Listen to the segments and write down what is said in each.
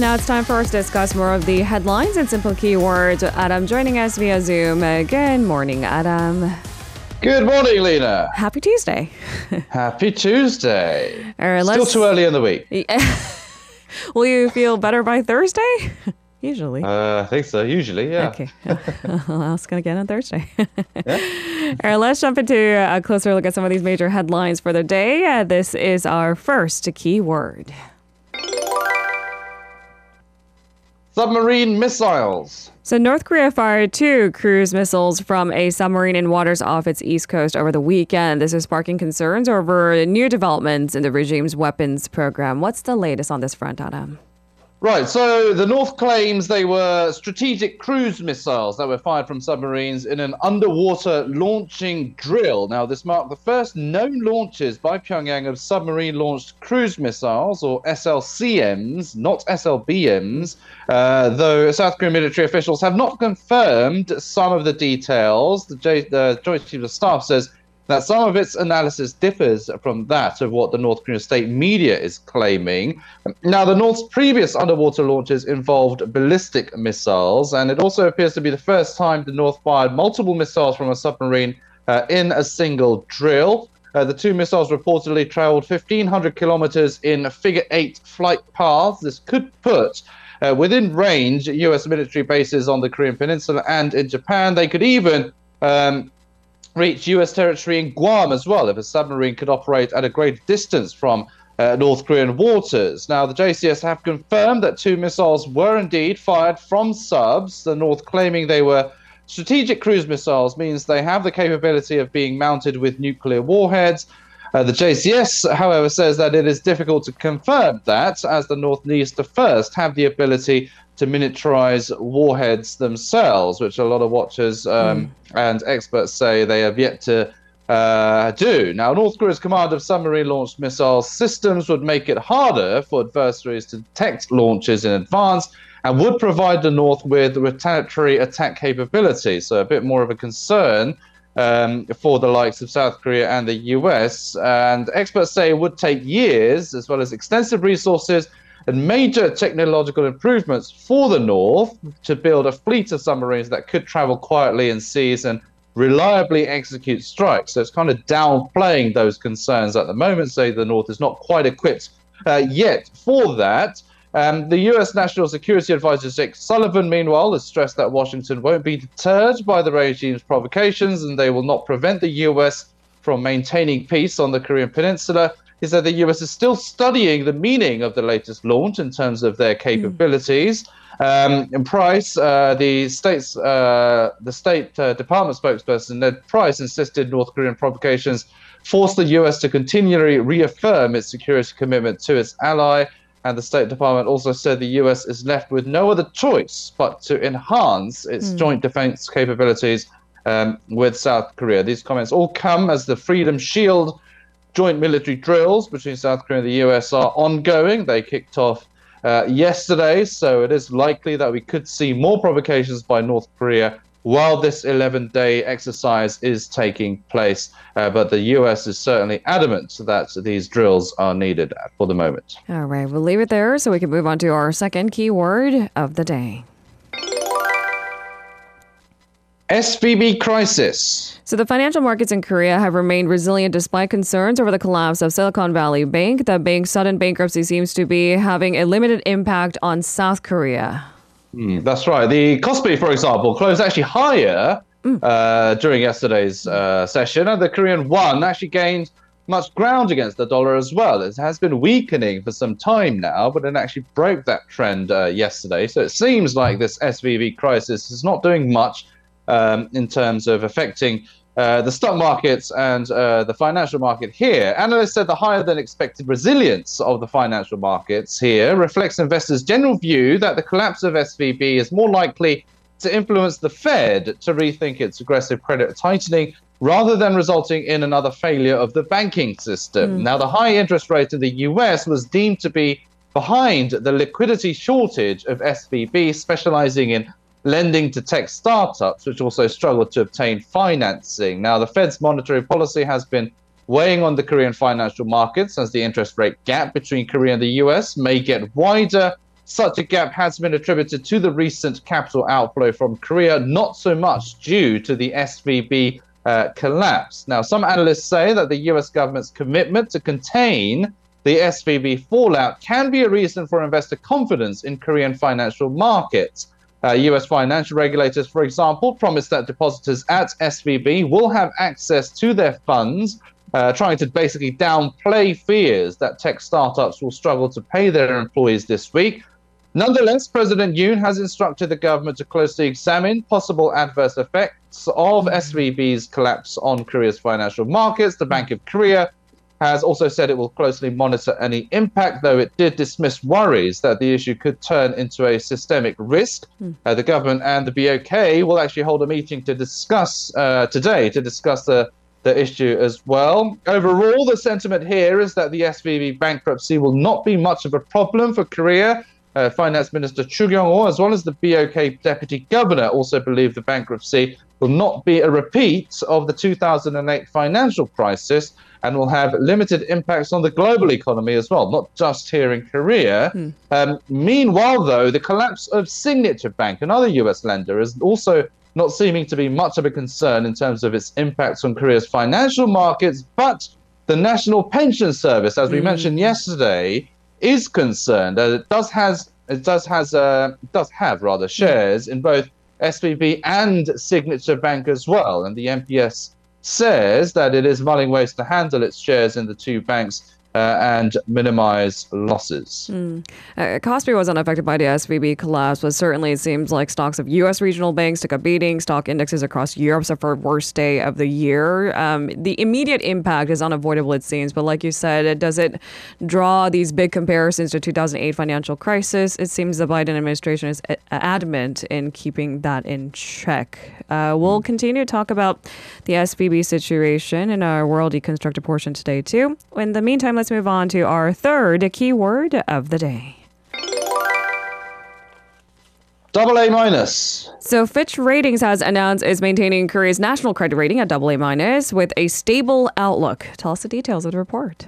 And now it's time for us to discuss more of the headlines and simple keywords. Adam joining us via Zoom. Good morning, Adam. Good morning, Lena. Happy Tuesday. Happy Tuesday. All right, Still too early in the week. Will you feel better by Thursday? Usually. Uh, I think so. Usually, yeah. Okay. I'll ask again on Thursday. yeah. All right, let's jump into a closer look at some of these major headlines for the day. Uh, this is our first keyword. Submarine missiles. So, North Korea fired two cruise missiles from a submarine in waters off its east coast over the weekend. This is sparking concerns over new developments in the regime's weapons program. What's the latest on this front, Adam? Right, so the North claims they were strategic cruise missiles that were fired from submarines in an underwater launching drill. Now, this marked the first known launches by Pyongyang of submarine launched cruise missiles, or SLCMs, not SLBMs, uh, though South Korean military officials have not confirmed some of the details. The, J- the Joint Chiefs of Staff says that some of its analysis differs from that of what the North Korean state media is claiming. Now, the North's previous underwater launches involved ballistic missiles, and it also appears to be the first time the North fired multiple missiles from a submarine uh, in a single drill. Uh, the two missiles reportedly traveled 1,500 kilometers in figure eight flight paths. This could put uh, within range U.S. military bases on the Korean Peninsula and in Japan. They could even um, reach U.S. territory in Guam as well if a submarine could operate at a great distance from uh, North Korean waters. Now, the JCS have confirmed that two missiles were indeed fired from subs, the North claiming they were strategic cruise missiles means they have the capability of being mounted with nuclear warheads. Uh, the JCS, however, says that it is difficult to confirm that, as the North needs to first have the ability to miniaturize warheads themselves, which a lot of watchers um, and experts say they have yet to uh, do. Now, North Korea's command of submarine launched missile systems would make it harder for adversaries to detect launches in advance and would provide the North with retaliatory attack capability. So, a bit more of a concern um, for the likes of South Korea and the US. And experts say it would take years, as well as extensive resources and major technological improvements for the North to build a fleet of submarines that could travel quietly in seas and reliably execute strikes. So it's kind of downplaying those concerns at the moment, say the North is not quite equipped uh, yet for that. Um, the U.S. National Security Advisor Jake Sullivan, meanwhile, has stressed that Washington won't be deterred by the regime's provocations and they will not prevent the U.S. from maintaining peace on the Korean Peninsula. He said the U.S. is still studying the meaning of the latest launch in terms of their capabilities. Um, in Price, uh, the state's uh, the State uh, Department spokesperson Ned Price insisted North Korean provocations forced the U.S. to continually reaffirm its security commitment to its ally. And the State Department also said the U.S. is left with no other choice but to enhance its joint defense capabilities um, with South Korea. These comments all come as the Freedom Shield joint military drills between South Korea and the U.S. are ongoing. They kicked off uh, yesterday, so it is likely that we could see more provocations by North Korea while this 11 day exercise is taking place. Uh, but the US is certainly adamant that these drills are needed for the moment. All right, we'll leave it there so we can move on to our second keyword of the day. SVB crisis. So, the financial markets in Korea have remained resilient despite concerns over the collapse of Silicon Valley Bank. The bank's sudden bankruptcy seems to be having a limited impact on South Korea. Mm, that's right. The Kospi, for example, closed actually higher uh, during yesterday's uh, session, and the Korean won actually gained much ground against the dollar as well. It has been weakening for some time now, but it actually broke that trend uh, yesterday. So it seems like this SVB crisis is not doing much um, in terms of affecting uh, the stock markets and uh, the financial market here. Analysts said the higher than expected resilience of the financial markets here reflects investors' general view that the collapse of SVB is more likely to influence the Fed to rethink its aggressive credit tightening rather than resulting in another failure of the banking system. Now, the high interest rate in the US was deemed to be behind the liquidity shortage of SVB, specializing in lending to tech startups, which also struggled to obtain financing. Now, the Fed's monetary policy has been weighing on the Korean financial markets as the interest rate gap between Korea and the US may get wider such a gap has been attributed to the recent capital outflow from Korea, not so much due to the SVB uh, collapse. Now, some analysts say that the US government's commitment to contain the SVB fallout can be a reason for investor confidence in Korean financial markets. Uh, US financial regulators, for example, promised that depositors at SVB will have access to their funds, uh, trying to basically downplay fears that tech startups will struggle to pay their employees this week. Nonetheless, President Yoon has instructed the government to closely examine possible adverse effects of SVB's collapse on Korea's financial markets. The Bank of Korea has also said it will closely monitor any impact, though it did dismiss worries that the issue could turn into a systemic risk. Mm. Uh, the government and the BOK will actually hold a meeting to discuss uh, today to discuss the the issue as well. Overall, the sentiment here is that the SVB bankruptcy will not be much of a problem for Korea uh, Finance Minister Chu Kyung-ho, as well as the BOK Deputy Governor, also believe the bankruptcy will not be a repeat of the 2008 financial crisis and will have limited impacts on the global economy as well, not just here in Korea. Hmm. Um, meanwhile, though, the collapse of Signature Bank, another US lender, is also not seeming to be much of a concern in terms of its impacts on Korea's financial markets, but the National Pension Service, as we hmm. mentioned yesterday, is concerned that it does has it does has uh, does have rather shares in both SVB and Signature Bank as well, and the NPS says that it is mulling ways to handle its shares in the two banks uh, and minimize losses. Mm. Uh, Kospi was unaffected by the SVB collapse, but certainly it seems like stocks of U.S. regional banks took a beating. Stock indexes across Europe suffered worst day of the year. Um, the immediate impact is unavoidable, it seems. But like you said, does it draw these big comparisons to 2008 financial crisis? It seems the Biden administration is adamant in keeping that in check. Uh, we'll hmm. continue to talk about the SVB situation in our World Deconstructed portion today too. In the meantime let's move on to our third keyword of the day. Double A minus. So Fitch Ratings has announced is maintaining Korea's national credit rating at double A minus with a stable outlook. Tell us the details of the report.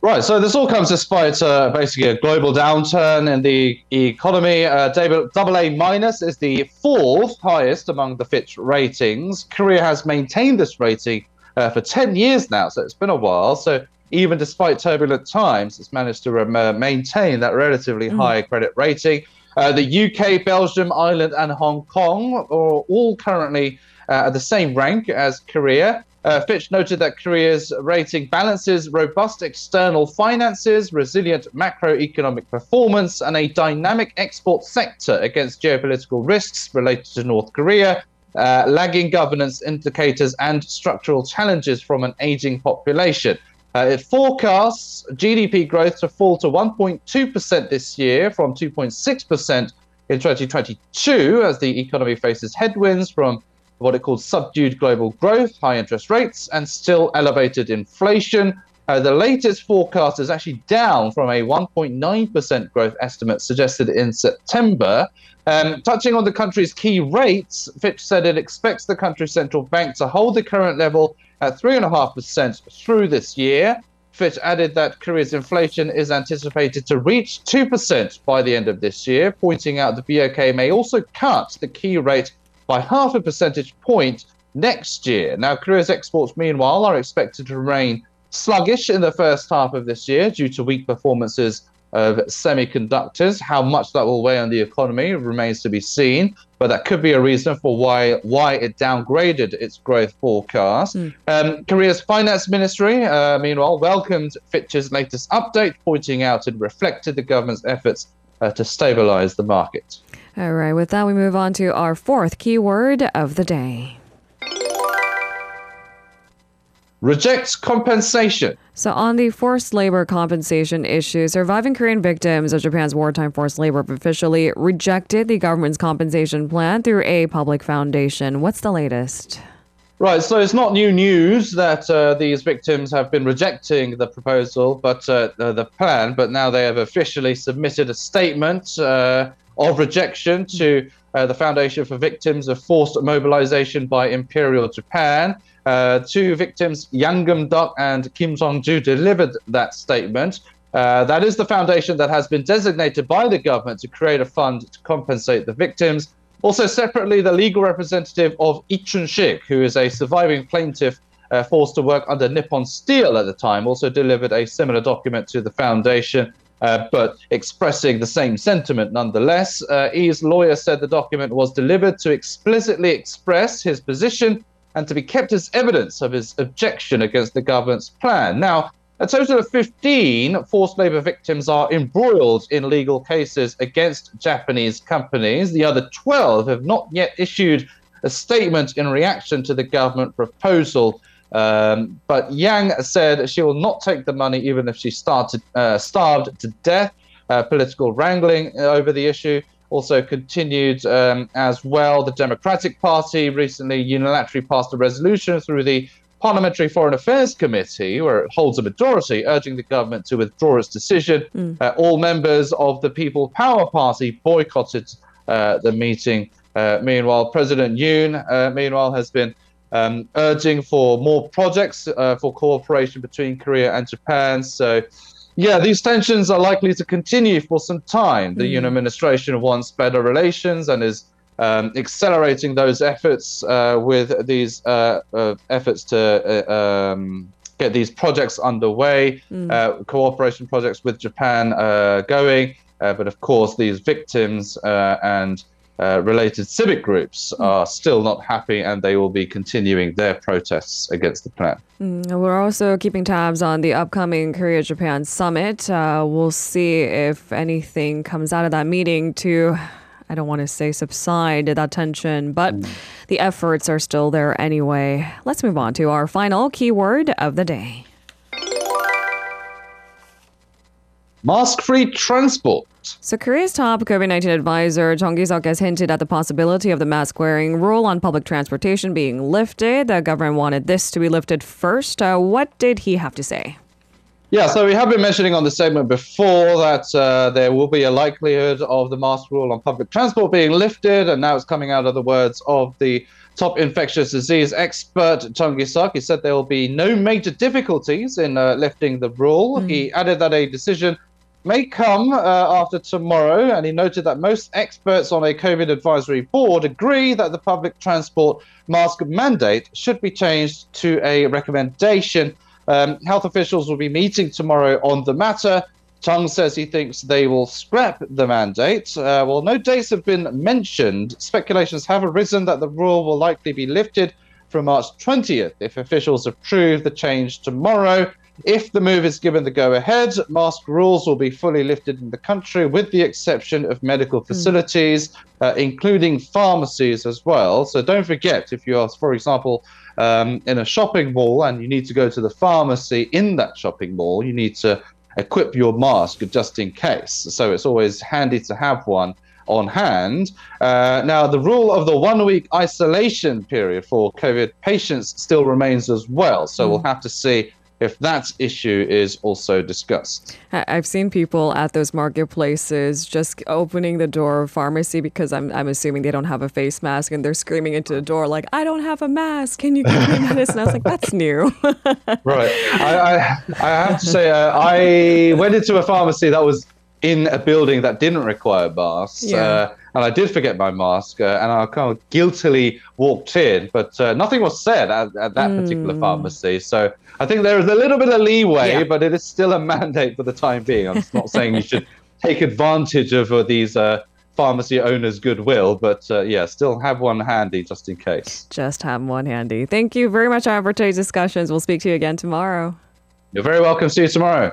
Right, so this all comes despite uh, basically a global downturn in the economy. Uh, double A minus is the fourth highest among the Fitch ratings. Korea has maintained this rating uh, for 10 years now, so it's been a while. So even despite turbulent times, it's managed to uh, maintain that relatively mm. high credit rating. Uh, the UK, Belgium, Ireland, and Hong Kong are all currently uh, at the same rank as Korea. Uh, Fitch noted that Korea's rating balances robust external finances, resilient macroeconomic performance, and a dynamic export sector against geopolitical risks related to North Korea, uh, lagging governance indicators, and structural challenges from an aging population. Uh, it forecasts GDP growth to fall to 1.2% this year from 2.6% in 2022 as the economy faces headwinds from what it calls subdued global growth, high interest rates, and still elevated inflation. Uh, the latest forecast is actually down from a 1.9% growth estimate suggested in September. Um, touching on the country's key rates, Fitch said it expects the country's central bank to hold the current level at 3.5% through this year. Fitch added that Korea's inflation is anticipated to reach 2% by the end of this year, pointing out the BOK may also cut the key rate by half a percentage point next year. Now, Korea's exports, meanwhile, are expected to remain sluggish in the first half of this year due to weak performances of semiconductors. How much that will weigh on the economy remains to be seen, but that could be a reason for why why it downgraded its growth forecast. Mm. Um, Korea's finance ministry, uh, meanwhile, welcomed Fitch's latest update, pointing out it reflected the government's efforts uh, to stabilize the market. All right, with that, we move on to our fourth keyword of the day rejects compensation. So, on the forced labor compensation issue, surviving Korean victims of Japan's wartime forced labor have officially rejected the government's compensation plan through a public foundation. What's the latest? Right, so it's not new news that uh, these victims have been rejecting the proposal, but uh, the plan. But now they have officially submitted a statement uh, of rejection to uh, the Foundation for Victims of Forced Mobilization by Imperial Japan. Uh, two victims, Yang Gum Duk and Kim Song Ju, delivered that statement. Uh, that is the foundation that has been designated by the government to create a fund to compensate the victims. Also, separately, the legal representative of Lee Chun-sik, who is a surviving plaintiff uh, forced to work under Nippon Steel at the time, also delivered a similar document to the foundation. Uh, but expressing the same sentiment nonetheless. Uh, E's lawyer said the document was delivered to explicitly express his position and to be kept as evidence of his objection against the government's plan. Now, a total of 15 forced labor victims are embroiled in legal cases against Japanese companies. The other 12 have not yet issued a statement in reaction to the government proposal. Um, but Yang said she will not take the money even if she started, uh, starved to death. Uh, political wrangling over the issue also continued um, as well. The Democratic Party recently unilaterally passed a resolution through the Parliamentary Foreign Affairs Committee, where it holds a majority, urging the government to withdraw its decision. Mm. Uh, all members of the People Power Party boycotted uh, the meeting. Uh, meanwhile, President Yoon, uh, meanwhile, has been um, urging for more projects uh, for cooperation between Korea and Japan. So, yeah, these tensions are likely to continue for some time. The mm. Yoon administration wants better relations and is um, accelerating those efforts uh, with these uh, uh, efforts to uh, um, get these projects underway, mm. Uh, cooperation projects with Japan uh, going. but of course, these victims and related civic groups are still not happy and they will be continuing their protests against the plan. Mm, we're also keeping tabs on the upcoming Korea Japan summit. we'll see if anything comes out of that meeting to I don't want to say subside that tension, but mm. the efforts are still there anyway. Let's move on to our final keyword of the day. Mask free transport. So, Korea's top COVID 19 advisor, Chung Ki-seok, has hinted at the possibility of the mask wearing rule on public transportation being lifted. The government wanted this to be lifted first. Uh, what did he have to say? Yeah, so we have been mentioning on the segment before that uh, there will be a likelihood of the mask rule on public transport being lifted, and now it's coming out of the words of the top infectious disease expert Chung Ki-seok. He said there will be no major difficulties in uh, lifting the rule. Mm. He added that a decision may come uh, after tomorrow, and he noted that most experts on a COVID advisory board agree that the public transport mask mandate should be changed to a recommendation. Um, health officials will be meeting tomorrow on the matter. Chung says he thinks they will scrap the mandate. Uh, well, no dates have been mentioned. Speculations have arisen that the rule will likely be lifted from March 20th if officials approve the change tomorrow. If the move is given the go ahead, mask rules will be fully lifted in the country, with the exception of medical hmm. facilities, mm. uh, including pharmacies as well. So don't forget, if you are, for example, um, in a shopping mall and you need to go to the pharmacy in that shopping mall, you need to equip your mask just in case. So it's always handy to have one on hand. Uh, now, the rule of the one week isolation period for COVID patients still remains as well. So mm. we'll have to see if that issue is also discussed. I've seen people at those marketplaces just opening the door of pharmacy because I'm, I'm assuming they don't have a face mask and they're screaming into the door like, I don't have a mask. Can you give me medicine? I was like, that's new. right. I, I, I, have to say, uh, I went into a pharmacy that was in a building that didn't require masks. Yeah. Uh, and I did forget my mask, uh, and I kind of guiltily walked in, but uh, nothing was said at, at that mm. particular pharmacy. So I think there is a little bit of leeway, yeah. but it is still a mandate for the time being. I'm not saying you should take advantage of uh, these uh, pharmacy owners' goodwill, but uh, yeah, still have one handy just in case. Just have one handy. Thank you very much, for today's discussions. We'll speak to you again tomorrow. You're very welcome. See you tomorrow.